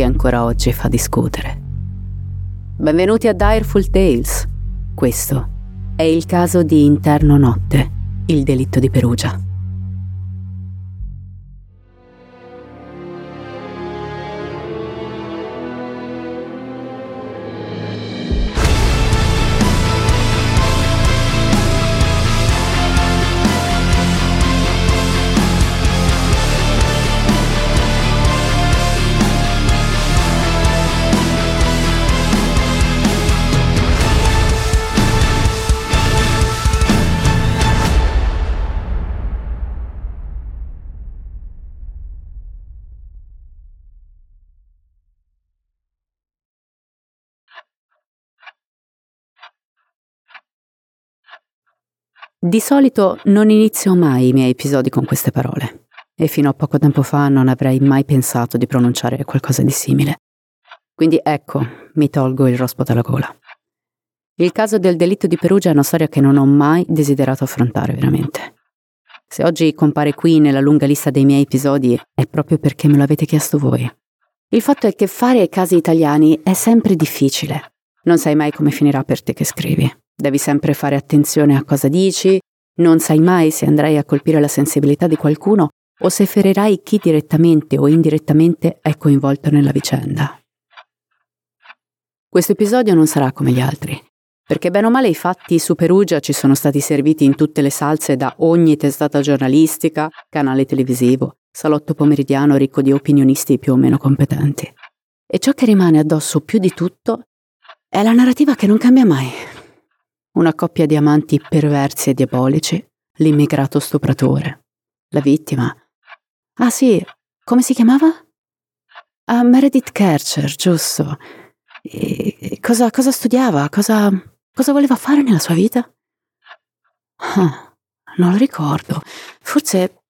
che ancora oggi fa discutere. Benvenuti a Direful Tales. Questo è il caso di Interno Notte, il delitto di Perugia. Di solito non inizio mai i miei episodi con queste parole e fino a poco tempo fa non avrei mai pensato di pronunciare qualcosa di simile. Quindi ecco, mi tolgo il rospo dalla gola. Il caso del delitto di Perugia è una storia che non ho mai desiderato affrontare veramente. Se oggi compare qui nella lunga lista dei miei episodi è proprio perché me lo avete chiesto voi. Il fatto è che fare casi italiani è sempre difficile. Non sai mai come finirà per te che scrivi. Devi sempre fare attenzione a cosa dici, non sai mai se andrai a colpire la sensibilità di qualcuno o se ferirai chi direttamente o indirettamente è coinvolto nella vicenda. Questo episodio non sarà come gli altri, perché bene o male i fatti su Perugia ci sono stati serviti in tutte le salse da ogni testata giornalistica, canale televisivo, salotto pomeridiano ricco di opinionisti più o meno competenti. E ciò che rimane addosso più di tutto è la narrativa che non cambia mai, una coppia di amanti perversi e diabolici, l'immigrato stupratore, la vittima. Ah sì, come si chiamava? Ah, Meredith Kercher, giusto. E cosa, cosa studiava? Cosa, cosa voleva fare nella sua vita? Ah, non lo ricordo. Forse.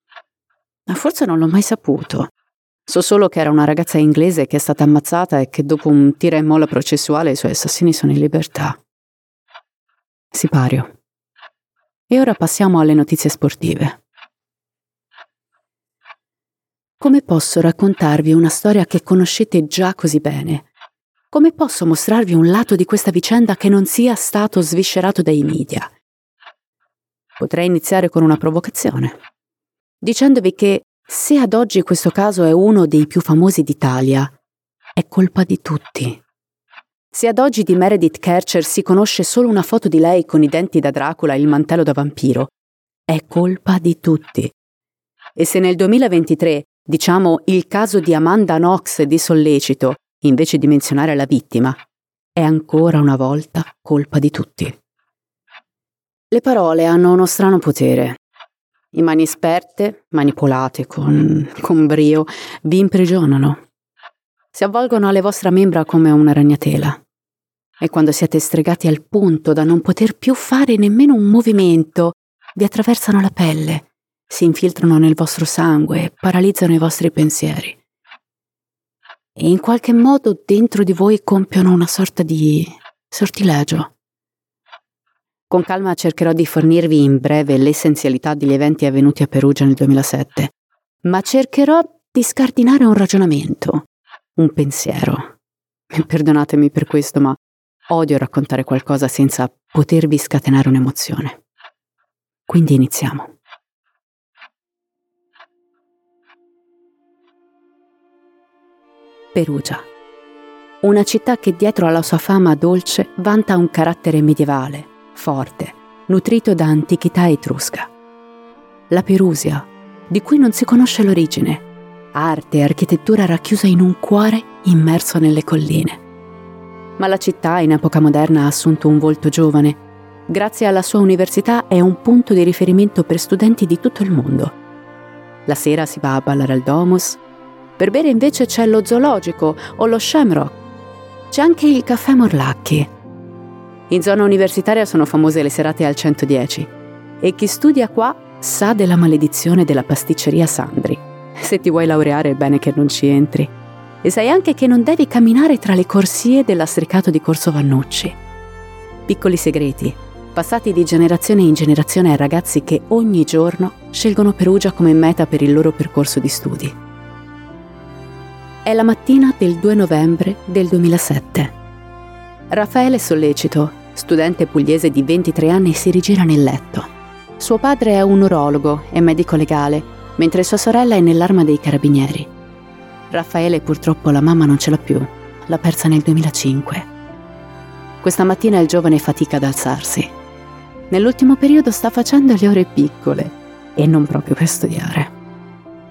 Forse non l'ho mai saputo. So solo che era una ragazza inglese che è stata ammazzata e che dopo un tira e molla processuale i suoi assassini sono in libertà. Sipario. E ora passiamo alle notizie sportive. Come posso raccontarvi una storia che conoscete già così bene? Come posso mostrarvi un lato di questa vicenda che non sia stato sviscerato dai media? Potrei iniziare con una provocazione, dicendovi che se ad oggi questo caso è uno dei più famosi d'Italia, è colpa di tutti. Se ad oggi di Meredith Kercher si conosce solo una foto di lei con i denti da Dracula e il mantello da vampiro, è colpa di tutti. E se nel 2023 diciamo il caso di Amanda Knox di sollecito, invece di menzionare la vittima, è ancora una volta colpa di tutti. Le parole hanno uno strano potere. In mani esperte, manipolate con, con brio, vi imprigionano si avvolgono alle vostre membra come una ragnatela. E quando siete stregati al punto da non poter più fare nemmeno un movimento, vi attraversano la pelle, si infiltrano nel vostro sangue paralizzano i vostri pensieri. E in qualche modo dentro di voi compiono una sorta di sortilegio. Con calma cercherò di fornirvi in breve l'essenzialità degli eventi avvenuti a Perugia nel 2007, ma cercherò di scardinare un ragionamento, un pensiero. Perdonatemi per questo, ma odio raccontare qualcosa senza potervi scatenare un'emozione. Quindi iniziamo. Perugia. Una città che dietro alla sua fama dolce vanta un carattere medievale, forte, nutrito da antichità etrusca. La Perusia, di cui non si conosce l'origine, arte e architettura racchiusa in un cuore immerso nelle colline. Ma la città in epoca moderna ha assunto un volto giovane. Grazie alla sua università è un punto di riferimento per studenti di tutto il mondo. La sera si va a ballare al Domus. Per bere invece c'è lo zoologico o lo Shamrock. C'è anche il caffè Morlacchi. In zona universitaria sono famose le serate al 110 e chi studia qua sa della maledizione della pasticceria Sandri. Se ti vuoi laureare è bene che non ci entri. E sai anche che non devi camminare tra le corsie del lastricato di Corso Vannucci. Piccoli segreti, passati di generazione in generazione ai ragazzi che ogni giorno scelgono Perugia come meta per il loro percorso di studi. È la mattina del 2 novembre del 2007. Raffaele Sollecito, studente pugliese di 23 anni, si rigira nel letto. Suo padre è un urologo e medico legale, mentre sua sorella è nell'arma dei carabinieri. Raffaele purtroppo la mamma non ce l'ha più, l'ha persa nel 2005. Questa mattina il giovane fatica ad alzarsi. Nell'ultimo periodo sta facendo le ore piccole e non proprio per studiare.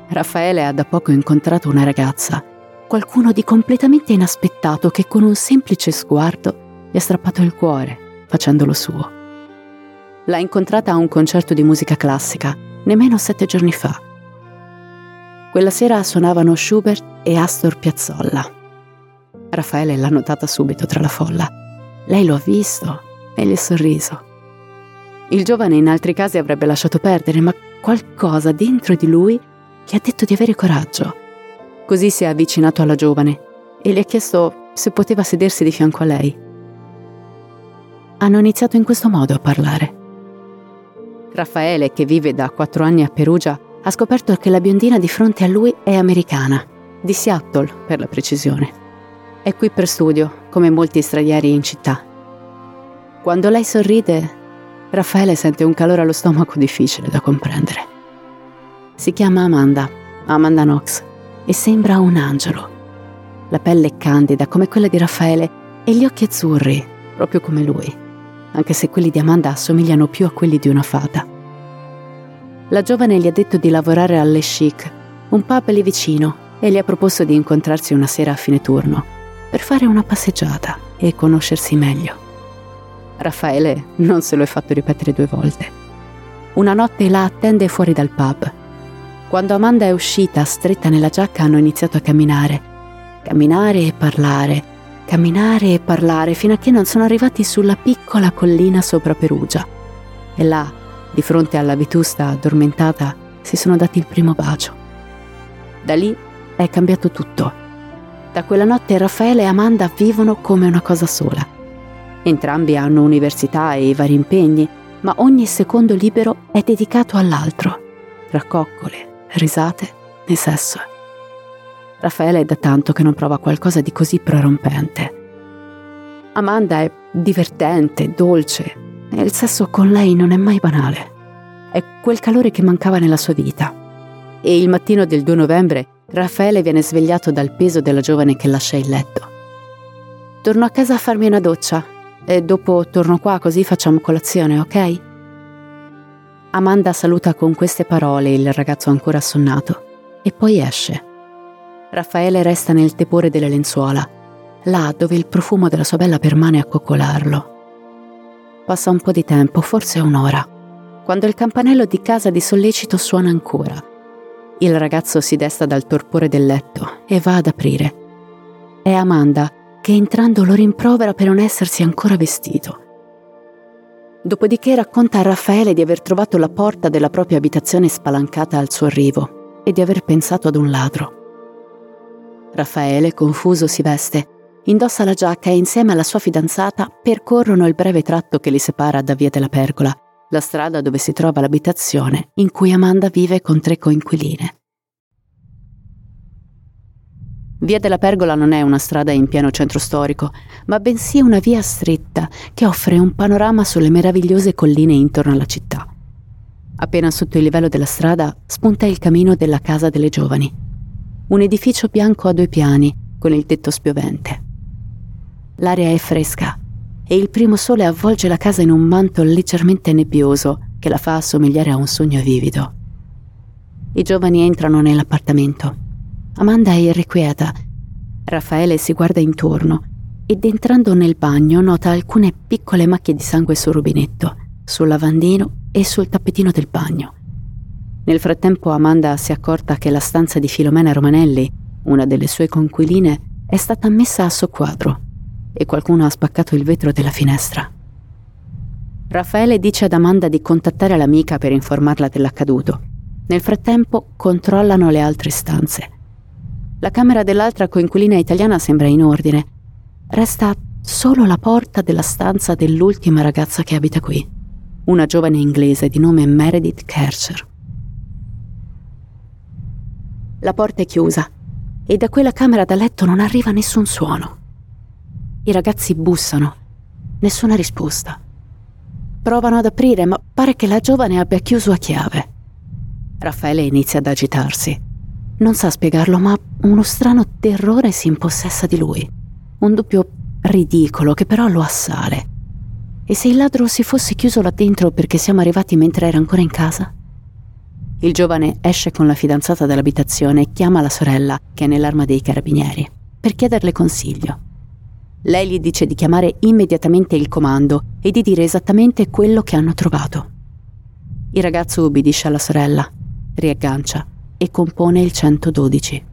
Raffaele ha da poco incontrato una ragazza, qualcuno di completamente inaspettato che con un semplice sguardo gli ha strappato il cuore, facendolo suo. L'ha incontrata a un concerto di musica classica, nemmeno sette giorni fa. Quella sera suonavano Schubert e Astor Piazzolla. Raffaele l'ha notata subito tra la folla. Lei lo ha visto e gli è sorriso. Il giovane in altri casi avrebbe lasciato perdere, ma qualcosa dentro di lui gli ha detto di avere coraggio. Così si è avvicinato alla giovane e le ha chiesto se poteva sedersi di fianco a lei hanno iniziato in questo modo a parlare. Raffaele, che vive da quattro anni a Perugia, ha scoperto che la biondina di fronte a lui è americana, di Seattle per la precisione. È qui per studio, come molti stranieri in città. Quando lei sorride, Raffaele sente un calore allo stomaco difficile da comprendere. Si chiama Amanda, Amanda Knox, e sembra un angelo. La pelle è candida come quella di Raffaele e gli occhi azzurri, proprio come lui anche se quelli di Amanda assomigliano più a quelli di una fata. La giovane gli ha detto di lavorare alle Chic, un pub lì vicino, e gli ha proposto di incontrarsi una sera a fine turno, per fare una passeggiata e conoscersi meglio. Raffaele non se lo è fatto ripetere due volte. Una notte la attende fuori dal pub. Quando Amanda è uscita, stretta nella giacca, hanno iniziato a camminare. Camminare e parlare, camminare e parlare fino a che non sono arrivati sulla piccola collina sopra Perugia. E là, di fronte alla vetusta addormentata, si sono dati il primo bacio. Da lì è cambiato tutto. Da quella notte Raffaele e Amanda vivono come una cosa sola. Entrambi hanno università e vari impegni, ma ogni secondo libero è dedicato all'altro, tra coccole, risate e sesso. Raffaele è da tanto che non prova qualcosa di così prorompente. Amanda è divertente, dolce il sesso con lei non è mai banale. È quel calore che mancava nella sua vita. E il mattino del 2 novembre Raffaele viene svegliato dal peso della giovane che lascia il letto. Torno a casa a farmi una doccia e dopo torno qua così facciamo colazione, ok? Amanda saluta con queste parole il ragazzo ancora assonnato e poi esce. Raffaele resta nel tepore delle lenzuola, là dove il profumo della sua bella permane a coccolarlo. Passa un po' di tempo, forse un'ora, quando il campanello di casa di sollecito suona ancora. Il ragazzo si desta dal torpore del letto e va ad aprire. È Amanda che entrando lo rimprovera per non essersi ancora vestito. Dopodiché racconta a Raffaele di aver trovato la porta della propria abitazione spalancata al suo arrivo e di aver pensato ad un ladro. Raffaele, confuso, si veste, indossa la giacca e insieme alla sua fidanzata percorrono il breve tratto che li separa da Via della Pergola, la strada dove si trova l'abitazione in cui Amanda vive con tre coinquiline. Via della Pergola non è una strada in pieno centro storico, ma bensì una via stretta che offre un panorama sulle meravigliose colline intorno alla città. Appena sotto il livello della strada spunta il camino della Casa delle Giovani, un edificio bianco a due piani, con il tetto spiovente. L'aria è fresca e il primo sole avvolge la casa in un manto leggermente nebbioso che la fa assomigliare a un sogno vivido. I giovani entrano nell'appartamento. Amanda è irrequieta. Raffaele si guarda intorno ed entrando nel bagno nota alcune piccole macchie di sangue sul rubinetto, sul lavandino e sul tappetino del bagno. Nel frattempo Amanda si è accorta che la stanza di Filomena Romanelli, una delle sue conquiline, è stata messa a soqquadro e qualcuno ha spaccato il vetro della finestra. Raffaele dice ad Amanda di contattare l'amica per informarla dell'accaduto. Nel frattempo controllano le altre stanze. La camera dell'altra coinquilina italiana sembra in ordine. Resta solo la porta della stanza dell'ultima ragazza che abita qui, una giovane inglese di nome Meredith Kercher. La porta è chiusa e da quella camera da letto non arriva nessun suono. I ragazzi bussano, nessuna risposta. Provano ad aprire, ma pare che la giovane abbia chiuso a chiave. Raffaele inizia ad agitarsi. Non sa spiegarlo, ma uno strano terrore si impossessa di lui. Un dubbio ridicolo che però lo assale. E se il ladro si fosse chiuso là dentro perché siamo arrivati mentre era ancora in casa? Il giovane esce con la fidanzata dall'abitazione e chiama la sorella, che è nell'arma dei carabinieri, per chiederle consiglio. Lei gli dice di chiamare immediatamente il comando e di dire esattamente quello che hanno trovato. Il ragazzo ubbidisce alla sorella, riaggancia e compone il 112.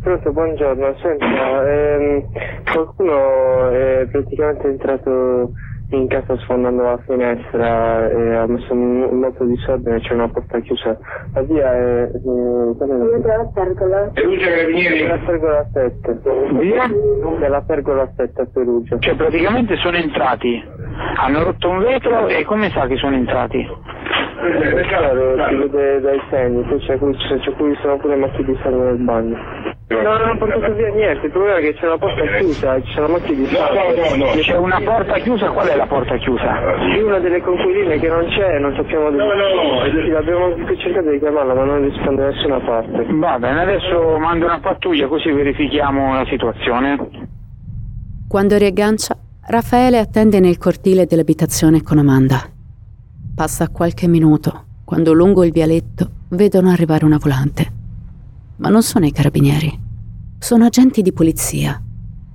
Pronto, buongiorno. Senta, ehm, qualcuno è praticamente entrato in casa sfondando la finestra e ha messo molto disordine, c'è una porta chiusa. La via è... Dove la pergola? Perugia Carabinieri? Della pergola 7. Via? Della pergola 7 a Perugia. Cioè praticamente sono entrati, hanno rotto un vetro e come sa che sono entrati? Allora, si vede dai segni, poi c'è qui, c'è qui sono pure macchie di sangue nel bagno. No, non hanno portato via niente, il problema è che c'è la porta chiusa, c'è la macchia di. No, no, no. C'è una porta chiusa, qual è la porta chiusa? Sì, una delle conquiline che non c'è, non sappiamo dove. No, no, sì, abbiamo cercato di chiamarla, ma non risponde da nessuna parte. Va bene, adesso mando una pattuglia così verifichiamo la situazione. Quando riaggancia, Raffaele attende nel cortile dell'abitazione con Amanda. Passa qualche minuto quando lungo il vialetto vedono arrivare una volante. Ma non sono i carabinieri, sono agenti di polizia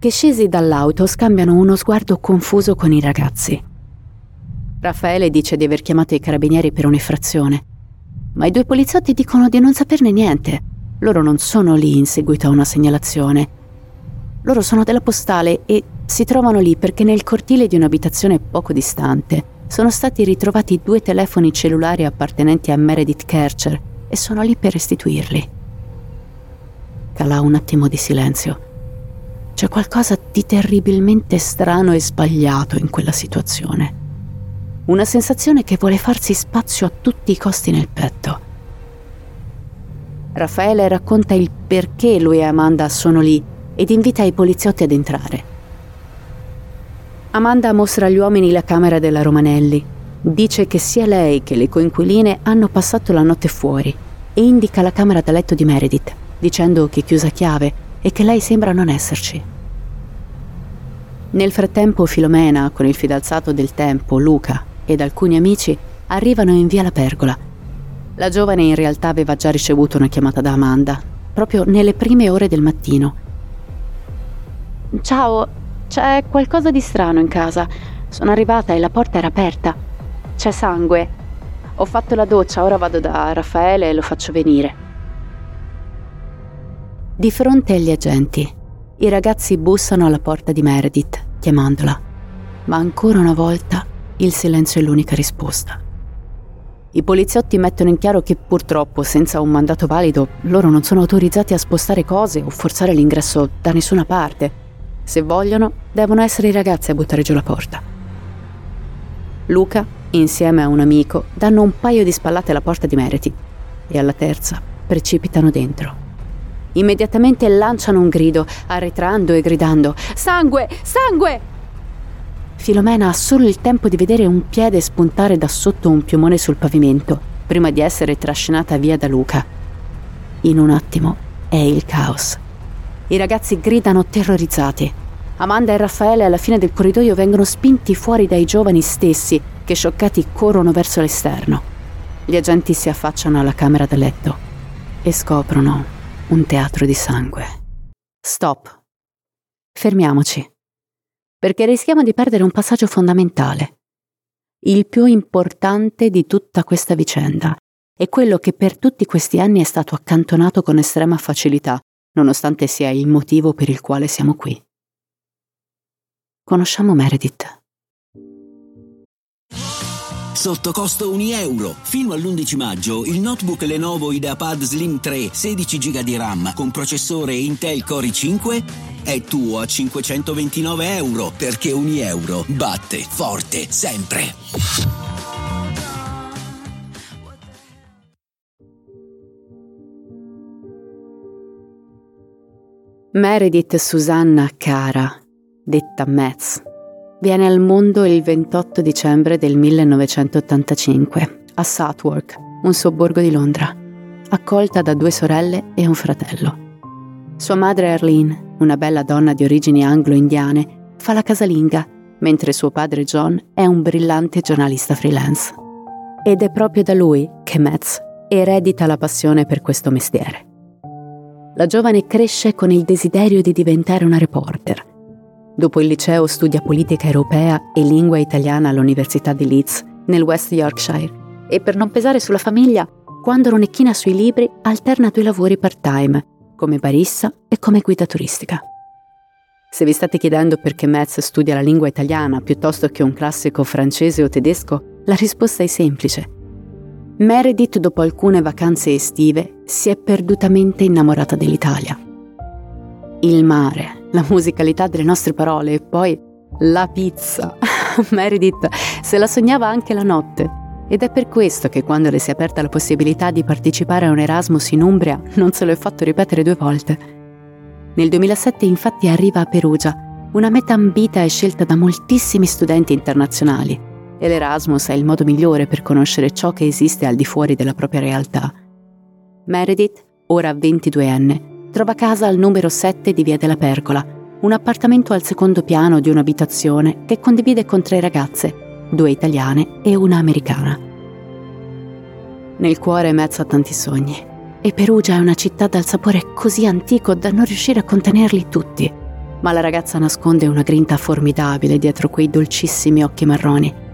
che scesi dall'auto scambiano uno sguardo confuso con i ragazzi. Raffaele dice di aver chiamato i carabinieri per un'effrazione, ma i due poliziotti dicono di non saperne niente. Loro non sono lì in seguito a una segnalazione. Loro sono della postale e si trovano lì perché nel cortile di un'abitazione poco distante sono stati ritrovati due telefoni cellulari appartenenti a Meredith Kercher e sono lì per restituirli. Calà un attimo di silenzio. C'è qualcosa di terribilmente strano e sbagliato in quella situazione. Una sensazione che vuole farsi spazio a tutti i costi nel petto. Raffaele racconta il perché lui e Amanda sono lì ed invita i poliziotti ad entrare. Amanda mostra agli uomini la camera della Romanelli. Dice che sia lei che le coinquiline hanno passato la notte fuori e indica la camera da letto di Meredith, dicendo che chiusa chiave e che lei sembra non esserci. Nel frattempo Filomena, con il fidanzato del tempo, Luca, ed alcuni amici arrivano in via La Pergola. La giovane in realtà aveva già ricevuto una chiamata da Amanda, proprio nelle prime ore del mattino. Ciao, c'è qualcosa di strano in casa. Sono arrivata e la porta era aperta. C'è sangue. Ho fatto la doccia, ora vado da Raffaele e lo faccio venire. Di fronte agli agenti, i ragazzi bussano alla porta di Meredith, chiamandola. Ma ancora una volta il silenzio è l'unica risposta. I poliziotti mettono in chiaro che purtroppo, senza un mandato valido, loro non sono autorizzati a spostare cose o forzare l'ingresso da nessuna parte se vogliono, devono essere i ragazzi a buttare giù la porta. Luca, insieme a un amico, danno un paio di spallate alla porta di Meriti e alla terza precipitano dentro. Immediatamente lanciano un grido, arretrando e gridando Sangue! Sangue! Filomena ha solo il tempo di vedere un piede spuntare da sotto un piumone sul pavimento, prima di essere trascinata via da Luca. In un attimo è il caos. I ragazzi gridano terrorizzati. Amanda e Raffaele alla fine del corridoio vengono spinti fuori dai giovani stessi che scioccati corrono verso l'esterno. Gli agenti si affacciano alla camera da letto e scoprono un teatro di sangue. Stop. Fermiamoci. Perché rischiamo di perdere un passaggio fondamentale. Il più importante di tutta questa vicenda è quello che per tutti questi anni è stato accantonato con estrema facilità, nonostante sia il motivo per il quale siamo qui. Conosciamo Meredith. Sotto costo 1 euro. Fino all'11 maggio il notebook Lenovo IdeaPad Slim 3 16 GB di RAM con processore Intel Core i5 è tuo a 529 euro perché 1 euro batte forte sempre. Meredith Susanna Cara, detta Metz, viene al mondo il 28 dicembre del 1985 a Southwark, un sobborgo di Londra, accolta da due sorelle e un fratello. Sua madre Arlene, una bella donna di origini anglo-indiane, fa la casalinga, mentre suo padre John è un brillante giornalista freelance. Ed è proprio da lui che Metz eredita la passione per questo mestiere la giovane cresce con il desiderio di diventare una reporter. Dopo il liceo studia politica europea e lingua italiana all'Università di Leeds, nel West Yorkshire, e per non pesare sulla famiglia, quando non è china sui libri, alterna due lavori part-time, come barista e come guida turistica. Se vi state chiedendo perché Metz studia la lingua italiana piuttosto che un classico francese o tedesco, la risposta è semplice. Meredith, dopo alcune vacanze estive, si è perdutamente innamorata dell'Italia. Il mare, la musicalità delle nostre parole e poi la pizza. Meredith se la sognava anche la notte ed è per questo che quando le si è aperta la possibilità di partecipare a un Erasmus in Umbria non se lo è fatto ripetere due volte. Nel 2007 infatti arriva a Perugia, una meta ambita e scelta da moltissimi studenti internazionali e l'Erasmus è il modo migliore per conoscere ciò che esiste al di fuori della propria realtà. Meredith, ora 22enne, trova casa al numero 7 di Via della Pergola, un appartamento al secondo piano di un'abitazione che condivide con tre ragazze, due italiane e una americana. Nel cuore è mezzo a tanti sogni e Perugia è una città dal sapore così antico da non riuscire a contenerli tutti. Ma la ragazza nasconde una grinta formidabile dietro quei dolcissimi occhi marroni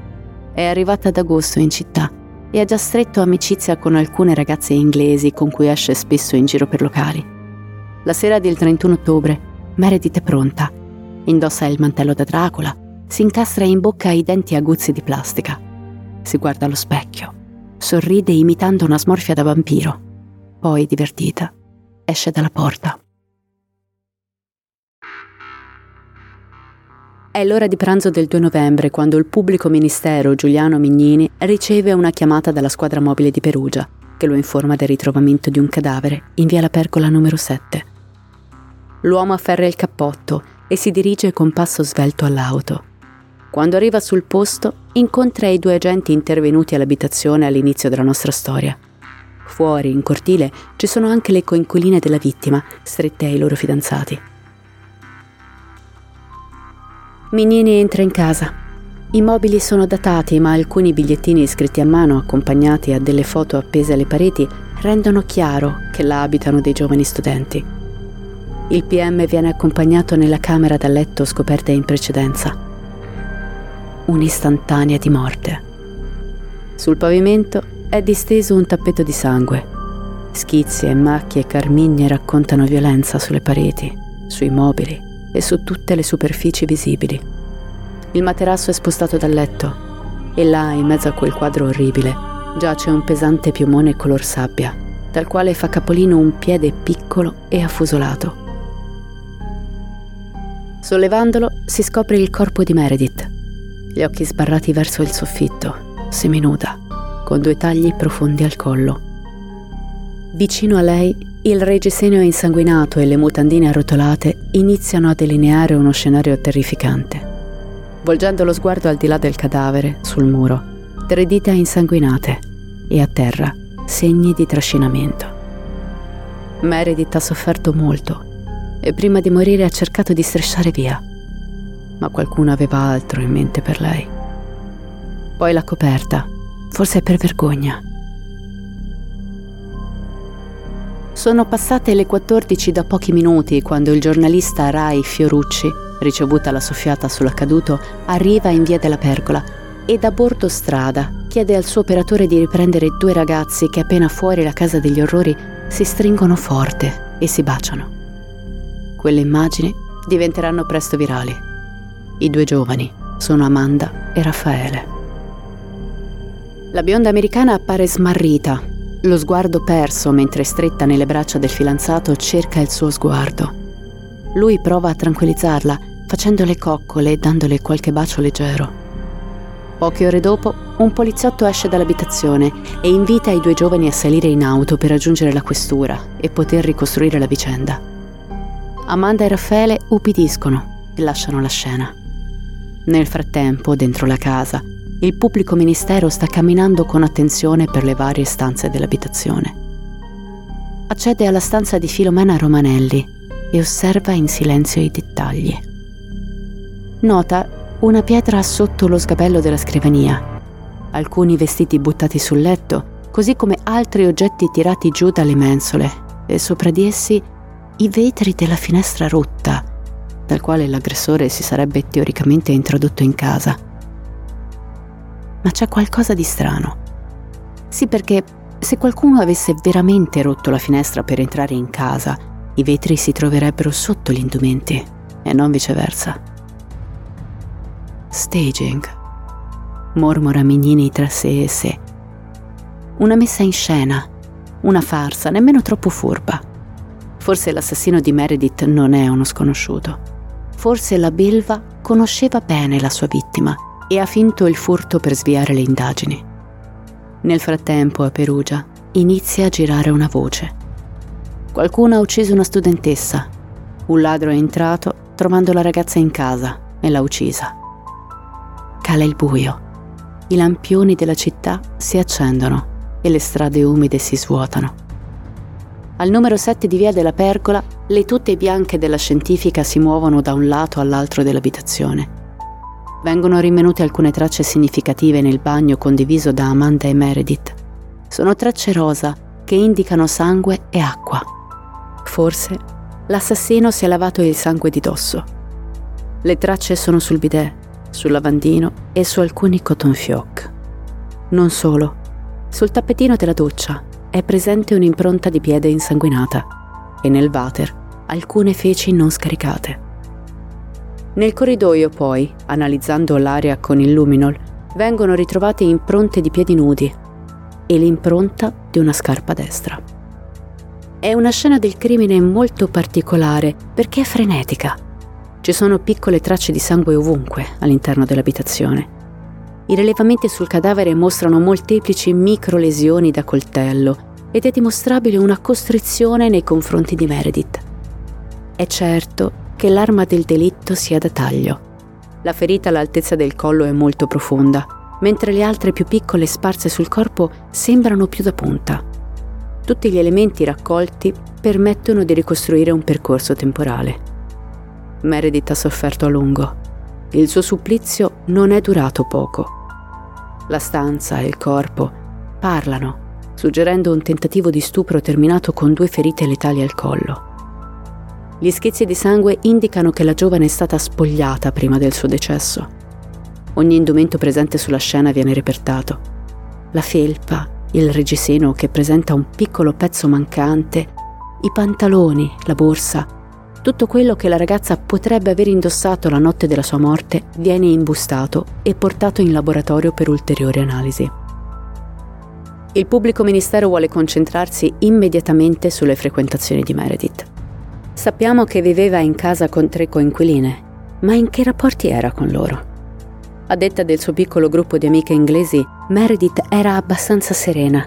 è arrivata ad agosto in città e ha già stretto amicizia con alcune ragazze inglesi con cui esce spesso in giro per locali. La sera del 31 ottobre, Meredith è pronta. Indossa il mantello da Dracula, si incastra in bocca i denti aguzzi di plastica. Si guarda allo specchio, sorride imitando una smorfia da vampiro. Poi, divertita, esce dalla porta. È l'ora di pranzo del 2 novembre quando il pubblico ministero Giuliano Mignini riceve una chiamata dalla squadra mobile di Perugia che lo informa del ritrovamento di un cadavere in via La Pergola numero 7. L'uomo afferra il cappotto e si dirige con passo svelto all'auto. Quando arriva sul posto incontra i due agenti intervenuti all'abitazione all'inizio della nostra storia. Fuori, in cortile, ci sono anche le coinquiline della vittima, strette ai loro fidanzati. Mignini entra in casa. I mobili sono datati, ma alcuni bigliettini scritti a mano, accompagnati a delle foto appese alle pareti, rendono chiaro che là abitano dei giovani studenti. Il PM viene accompagnato nella camera da letto scoperta in precedenza. Un'istantanea di morte. Sul pavimento è disteso un tappeto di sangue. Schizzi e macchie carmigne raccontano violenza sulle pareti, sui mobili e su tutte le superfici visibili. Il materasso è spostato dal letto e là, in mezzo a quel quadro orribile, giace un pesante piumone color sabbia, dal quale fa capolino un piede piccolo e affusolato. Sollevandolo si scopre il corpo di Meredith, gli occhi sbarrati verso il soffitto, seminuda, con due tagli profondi al collo. Vicino a lei il reggiseno insanguinato e le mutandine arrotolate iniziano a delineare uno scenario terrificante. Volgendo lo sguardo al di là del cadavere, sul muro, tre dita insanguinate e a terra segni di trascinamento. Meredith ha sofferto molto e prima di morire ha cercato di strisciare via, ma qualcuno aveva altro in mente per lei. Poi l'ha coperta, forse per vergogna. Sono passate le 14 da pochi minuti quando il giornalista Rai Fiorucci, ricevuta la soffiata sull'accaduto, arriva in via della Pergola e da bordo strada chiede al suo operatore di riprendere due ragazzi che appena fuori la casa degli orrori si stringono forte e si baciano. Quelle immagini diventeranno presto virali. I due giovani sono Amanda e Raffaele. La bionda americana appare smarrita, lo sguardo perso mentre stretta nelle braccia del fidanzato cerca il suo sguardo. Lui prova a tranquillizzarla facendole coccole e dandole qualche bacio leggero. Poche ore dopo, un poliziotto esce dall'abitazione e invita i due giovani a salire in auto per raggiungere la questura e poter ricostruire la vicenda. Amanda e Raffaele ubbidiscono e lasciano la scena. Nel frattempo, dentro la casa, il pubblico ministero sta camminando con attenzione per le varie stanze dell'abitazione. Accede alla stanza di Filomena Romanelli e osserva in silenzio i dettagli. Nota una pietra sotto lo sgabello della scrivania, alcuni vestiti buttati sul letto, così come altri oggetti tirati giù dalle mensole e sopra di essi i vetri della finestra rotta, dal quale l'aggressore si sarebbe teoricamente introdotto in casa. Ma c'è qualcosa di strano. Sì, perché se qualcuno avesse veramente rotto la finestra per entrare in casa, i vetri si troverebbero sotto gli indumenti e non viceversa. Staging, mormora Mignini tra sé e sé. Una messa in scena, una farsa, nemmeno troppo furba. Forse l'assassino di Meredith non è uno sconosciuto. Forse la belva conosceva bene la sua vittima e ha finto il furto per sviare le indagini. Nel frattempo a Perugia inizia a girare una voce. Qualcuno ha ucciso una studentessa. Un ladro è entrato trovando la ragazza in casa e l'ha uccisa. Cala il buio. I lampioni della città si accendono e le strade umide si svuotano. Al numero 7 di via della Pergola, le tute bianche della scientifica si muovono da un lato all'altro dell'abitazione. Vengono rinvenute alcune tracce significative nel bagno condiviso da Amanda e Meredith. Sono tracce rosa che indicano sangue e acqua. Forse l'assassino si è lavato il sangue di dosso. Le tracce sono sul bidet sul lavandino e su alcuni cotton fioc. Non solo, sul tappetino della doccia è presente un'impronta di piede insanguinata e nel water alcune feci non scaricate. Nel corridoio poi, analizzando l'aria con il luminol, vengono ritrovate impronte di piedi nudi e l'impronta di una scarpa destra. È una scena del crimine molto particolare perché è frenetica ci sono piccole tracce di sangue ovunque all'interno dell'abitazione. I rilevamenti sul cadavere mostrano molteplici micro lesioni da coltello ed è dimostrabile una costrizione nei confronti di Meredith. È certo che l'arma del delitto sia da taglio. La ferita all'altezza del collo è molto profonda, mentre le altre più piccole sparse sul corpo sembrano più da punta. Tutti gli elementi raccolti permettono di ricostruire un percorso temporale. Meredith ha sofferto a lungo. Il suo supplizio non è durato poco. La stanza e il corpo parlano, suggerendo un tentativo di stupro terminato con due ferite letali al collo. Gli schizzi di sangue indicano che la giovane è stata spogliata prima del suo decesso. Ogni indumento presente sulla scena viene repertato. La felpa, il reggiseno che presenta un piccolo pezzo mancante, i pantaloni, la borsa, tutto quello che la ragazza potrebbe aver indossato la notte della sua morte viene imbustato e portato in laboratorio per ulteriori analisi. Il pubblico ministero vuole concentrarsi immediatamente sulle frequentazioni di Meredith. Sappiamo che viveva in casa con tre coinquiline, ma in che rapporti era con loro? A detta del suo piccolo gruppo di amiche inglesi, Meredith era abbastanza serena.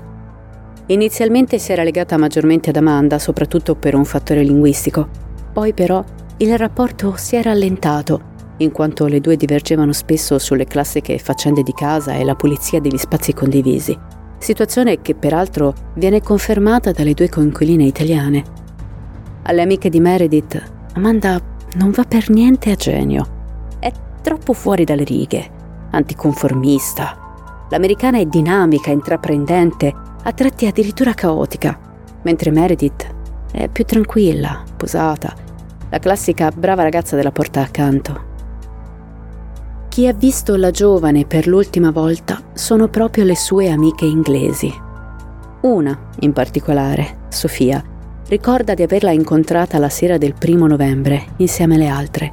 Inizialmente si era legata maggiormente ad Amanda, soprattutto per un fattore linguistico, poi però il rapporto si è rallentato, in quanto le due divergevano spesso sulle classiche faccende di casa e la pulizia degli spazi condivisi, situazione che peraltro viene confermata dalle due coinquiline italiane. Alle amiche di Meredith, Amanda non va per niente a genio. È troppo fuori dalle righe, anticonformista. L'americana è dinamica, intraprendente, a tratti addirittura caotica, mentre Meredith è più tranquilla, posata, la classica brava ragazza della porta accanto. Chi ha visto la giovane per l'ultima volta sono proprio le sue amiche inglesi. Una, in particolare, Sofia, ricorda di averla incontrata la sera del primo novembre insieme alle altre.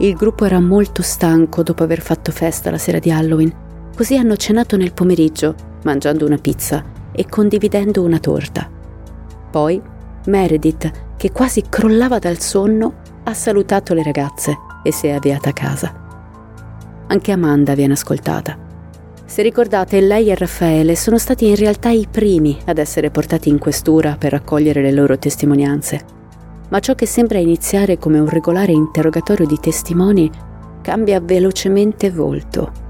Il gruppo era molto stanco dopo aver fatto festa la sera di Halloween, così hanno cenato nel pomeriggio, mangiando una pizza e condividendo una torta. Poi Meredith, che quasi crollava dal sonno, ha salutato le ragazze e si è avviata a casa. Anche Amanda viene ascoltata. Se ricordate, lei e Raffaele sono stati in realtà i primi ad essere portati in questura per raccogliere le loro testimonianze ma ciò che sembra iniziare come un regolare interrogatorio di testimoni cambia velocemente volto.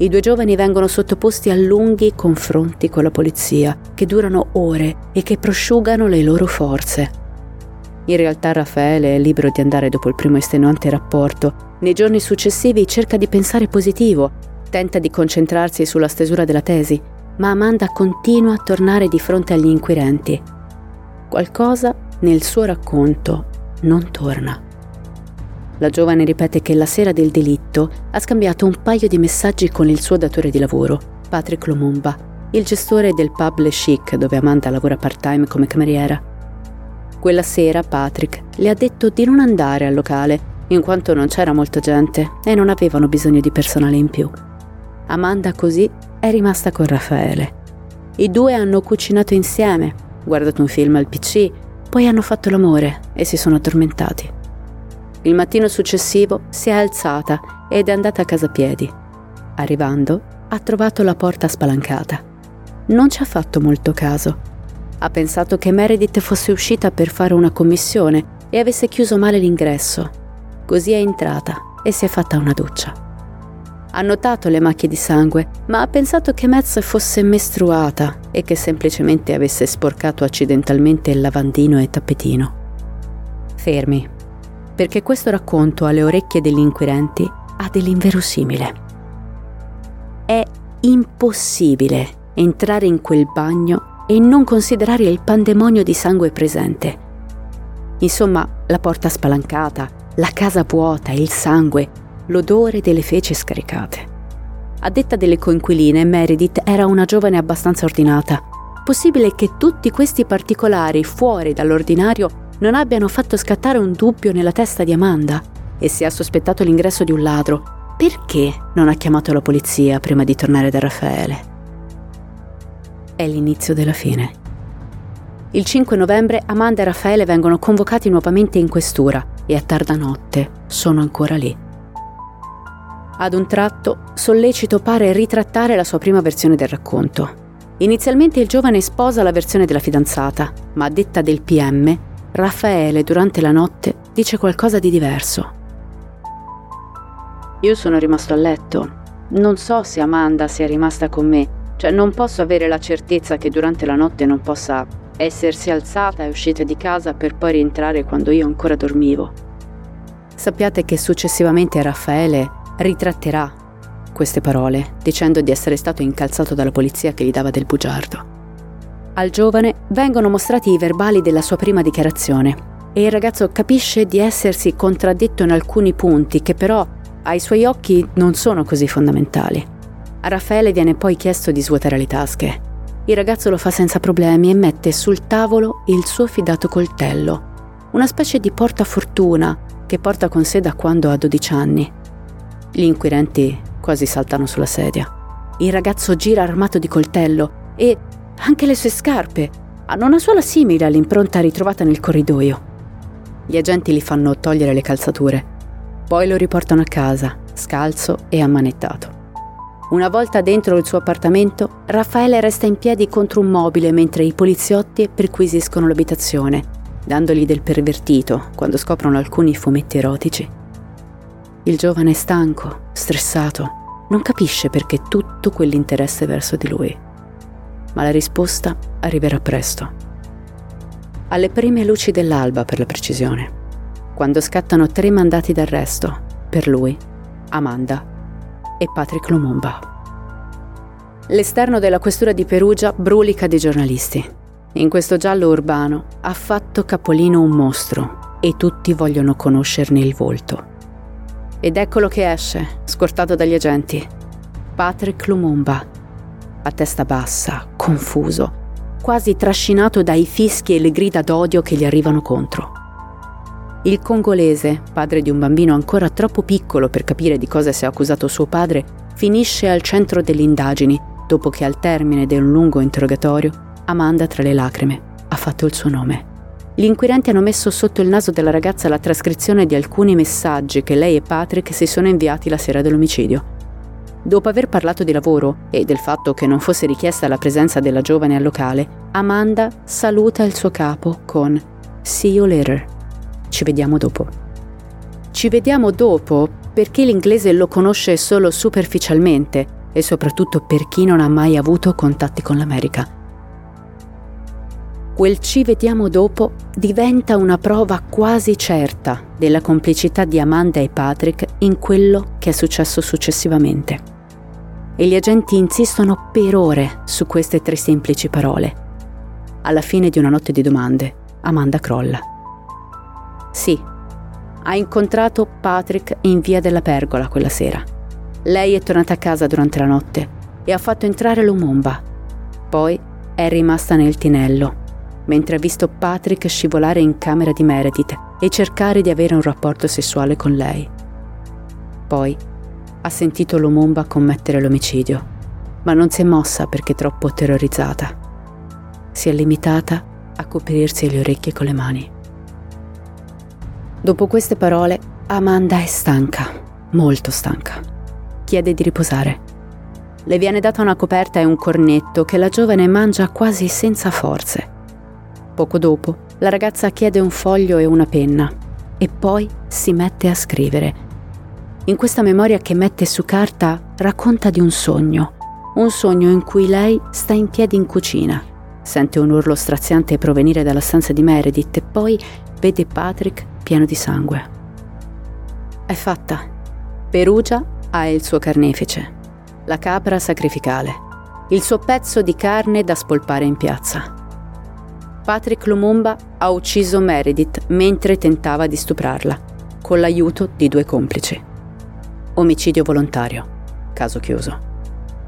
I due giovani vengono sottoposti a lunghi confronti con la polizia, che durano ore e che prosciugano le loro forze. In realtà Raffaele è libero di andare dopo il primo estenuante rapporto. Nei giorni successivi cerca di pensare positivo, tenta di concentrarsi sulla stesura della tesi, ma Amanda continua a tornare di fronte agli inquirenti. Qualcosa nel suo racconto non torna. La giovane ripete che la sera del delitto ha scambiato un paio di messaggi con il suo datore di lavoro, Patrick Lumumba, il gestore del pub Le Chic dove Amanda lavora part-time come cameriera. Quella sera Patrick le ha detto di non andare al locale in quanto non c'era molta gente e non avevano bisogno di personale in più. Amanda così è rimasta con Raffaele. I due hanno cucinato insieme, guardato un film al PC poi hanno fatto l'amore e si sono addormentati. Il mattino successivo si è alzata ed è andata a casa a piedi. Arrivando, ha trovato la porta spalancata. Non ci ha fatto molto caso. Ha pensato che Meredith fosse uscita per fare una commissione e avesse chiuso male l'ingresso. Così è entrata e si è fatta una doccia. Ha notato le macchie di sangue, ma ha pensato che Metz fosse mestruata e che semplicemente avesse sporcato accidentalmente il lavandino e tappetino. Fermi, perché questo racconto alle orecchie degli inquirenti ha dell'inverosimile. È impossibile entrare in quel bagno e non considerare il pandemonio di sangue presente. Insomma, la porta spalancata, la casa vuota, il sangue, l'odore delle feci scaricate. A detta delle coinquiline, Meredith era una giovane abbastanza ordinata. Possibile che tutti questi particolari fuori dall'ordinario non abbiano fatto scattare un dubbio nella testa di Amanda? E se ha sospettato l'ingresso di un ladro, perché non ha chiamato la polizia prima di tornare da Raffaele? È l'inizio della fine. Il 5 novembre Amanda e Raffaele vengono convocati nuovamente in questura e a tarda notte sono ancora lì. Ad un tratto, Sollecito pare ritrattare la sua prima versione del racconto. Inizialmente il giovane sposa la versione della fidanzata, ma a detta del PM, Raffaele durante la notte dice qualcosa di diverso. Io sono rimasto a letto. Non so se Amanda sia rimasta con me, cioè non posso avere la certezza che durante la notte non possa essersi alzata e uscita di casa per poi rientrare quando io ancora dormivo. Sappiate che successivamente Raffaele ritratterà queste parole, dicendo di essere stato incalzato dalla polizia che gli dava del bugiardo. Al giovane vengono mostrati i verbali della sua prima dichiarazione e il ragazzo capisce di essersi contraddetto in alcuni punti che però ai suoi occhi non sono così fondamentali. A Raffaele viene poi chiesto di svuotare le tasche. Il ragazzo lo fa senza problemi e mette sul tavolo il suo fidato coltello, una specie di portafortuna che porta con sé da quando ha 12 anni. Gli inquirenti quasi saltano sulla sedia. Il ragazzo gira armato di coltello e anche le sue scarpe hanno una suola simile all'impronta ritrovata nel corridoio. Gli agenti gli fanno togliere le calzature, poi lo riportano a casa, scalzo e ammanettato. Una volta dentro il suo appartamento, Raffaele resta in piedi contro un mobile mentre i poliziotti perquisiscono l'abitazione, dandogli del pervertito quando scoprono alcuni fumetti erotici. Il giovane è stanco, stressato, non capisce perché tutto quell'interesse verso di lui. Ma la risposta arriverà presto. Alle prime luci dell'alba, per la precisione, quando scattano tre mandati d'arresto per lui, Amanda e Patrick Lumumba. L'esterno della questura di Perugia brulica di giornalisti. In questo giallo urbano ha fatto capolino un mostro e tutti vogliono conoscerne il volto. Ed eccolo che esce, scortato dagli agenti. Patrick Lumumba, a testa bassa, confuso, quasi trascinato dai fischi e le grida d'odio che gli arrivano contro. Il congolese, padre di un bambino ancora troppo piccolo per capire di cosa sia accusato suo padre, finisce al centro delle indagini dopo che al termine di un lungo interrogatorio, Amanda tra le lacrime ha fatto il suo nome. Gli inquirenti hanno messo sotto il naso della ragazza la trascrizione di alcuni messaggi che lei e Patrick si sono inviati la sera dell'omicidio. Dopo aver parlato di lavoro e del fatto che non fosse richiesta la presenza della giovane al locale, Amanda saluta il suo capo con See you later. Ci vediamo dopo. Ci vediamo dopo perché l'inglese lo conosce solo superficialmente e soprattutto per chi non ha mai avuto contatti con l'America. Quel ci vediamo dopo diventa una prova quasi certa della complicità di Amanda e Patrick in quello che è successo successivamente. E gli agenti insistono per ore su queste tre semplici parole. Alla fine di una notte di domande, Amanda crolla. Sì, ha incontrato Patrick in via della Pergola quella sera. Lei è tornata a casa durante la notte e ha fatto entrare Lumumba. Poi è rimasta nel tinello, mentre ha visto Patrick scivolare in camera di Meredith e cercare di avere un rapporto sessuale con lei. Poi ha sentito Lumumba commettere l'omicidio, ma non si è mossa perché troppo terrorizzata. Si è limitata a coprirsi le orecchie con le mani. Dopo queste parole, Amanda è stanca, molto stanca. Chiede di riposare. Le viene data una coperta e un cornetto che la giovane mangia quasi senza forze. Poco dopo, la ragazza chiede un foglio e una penna e poi si mette a scrivere. In questa memoria che mette su carta racconta di un sogno, un sogno in cui lei sta in piedi in cucina, sente un urlo straziante provenire dalla stanza di Meredith e poi vede Patrick pieno di sangue. È fatta. Perugia ha il suo carnefice, la capra sacrificale, il suo pezzo di carne da spolpare in piazza. Patrick Lumumba ha ucciso Meredith mentre tentava di stuprarla, con l'aiuto di due complici. Omicidio volontario. Caso chiuso.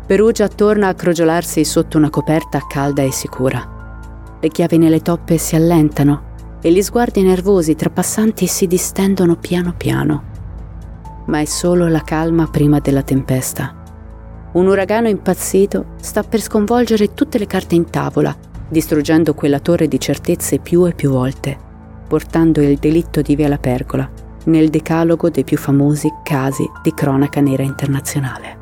Perugia torna a crogiolarsi sotto una coperta calda e sicura. Le chiavi nelle toppe si allentano e gli sguardi nervosi trapassanti si distendono piano piano. Ma è solo la calma prima della tempesta. Un uragano impazzito sta per sconvolgere tutte le carte in tavola distruggendo quella torre di certezze più e più volte, portando il delitto di Via La Pergola nel decalogo dei più famosi casi di cronaca nera internazionale.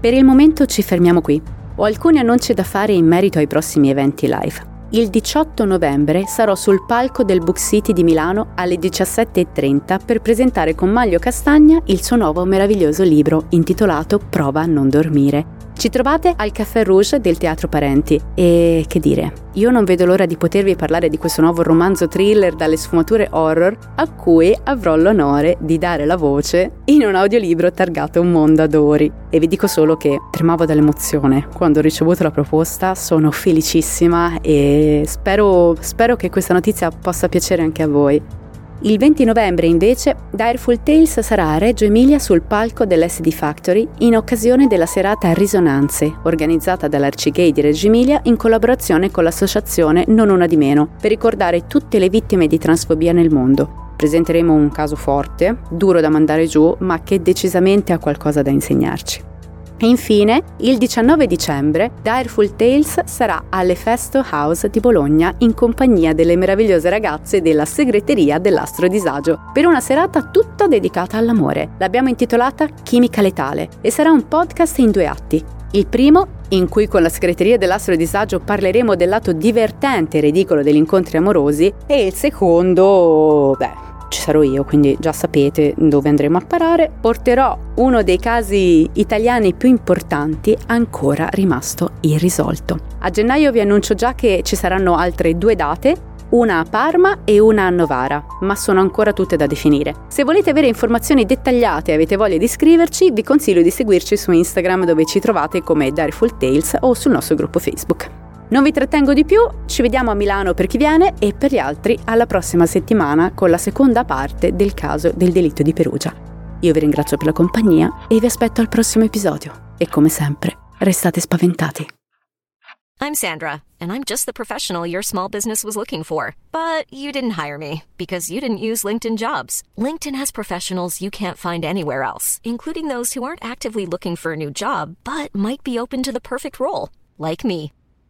Per il momento ci fermiamo qui. Ho alcuni annunci da fare in merito ai prossimi eventi live. Il 18 novembre sarò sul palco del Book City di Milano alle 17.30 per presentare con Maglio Castagna il suo nuovo meraviglioso libro intitolato Prova a non dormire ci trovate al Café Rouge del Teatro Parenti e che dire, io non vedo l'ora di potervi parlare di questo nuovo romanzo thriller dalle sfumature horror a cui avrò l'onore di dare la voce in un audiolibro targato Un mondo adori. E vi dico solo che tremavo dall'emozione quando ho ricevuto la proposta, sono felicissima e spero, spero che questa notizia possa piacere anche a voi. Il 20 novembre invece Direful Tales sarà a Reggio Emilia sul palco dell'SD Factory in occasione della serata Risonanze, organizzata dall'Arcigay di Reggio Emilia in collaborazione con l'associazione Non Una di Meno, per ricordare tutte le vittime di transfobia nel mondo. Presenteremo un caso forte, duro da mandare giù, ma che decisamente ha qualcosa da insegnarci. E infine, il 19 dicembre, Direful Tales sarà all'Efesto House di Bologna in compagnia delle meravigliose ragazze della segreteria dell'Astro Disagio, per una serata tutta dedicata all'amore. L'abbiamo intitolata Chimica Letale e sarà un podcast in due atti. Il primo, in cui con la segreteria dell'Astro Disagio parleremo del lato divertente e ridicolo degli incontri amorosi, e il secondo, beh, ci sarò io, quindi già sapete dove andremo a parare. Porterò uno dei casi italiani più importanti ancora rimasto irrisolto. A gennaio vi annuncio già che ci saranno altre due date una a Parma e una a Novara, ma sono ancora tutte da definire. Se volete avere informazioni dettagliate e avete voglia di scriverci, vi consiglio di seguirci su Instagram dove ci trovate come Dareful Tales o sul nostro gruppo Facebook. Non vi trattengo di più, ci vediamo a Milano per chi viene e per gli altri alla prossima settimana con la seconda parte del caso del delitto di Perugia. Io vi ringrazio per la compagnia e vi aspetto al prossimo episodio. E come sempre, restate spaventati. I'm Sandra, and I'm just the professional your small business was looking for. But you didn't hire me because you didn't use LinkedIn jobs. LinkedIn has professionals you can't find anywhere else, including those who aren't actively looking for a new job but might be open to the perfect role, like me.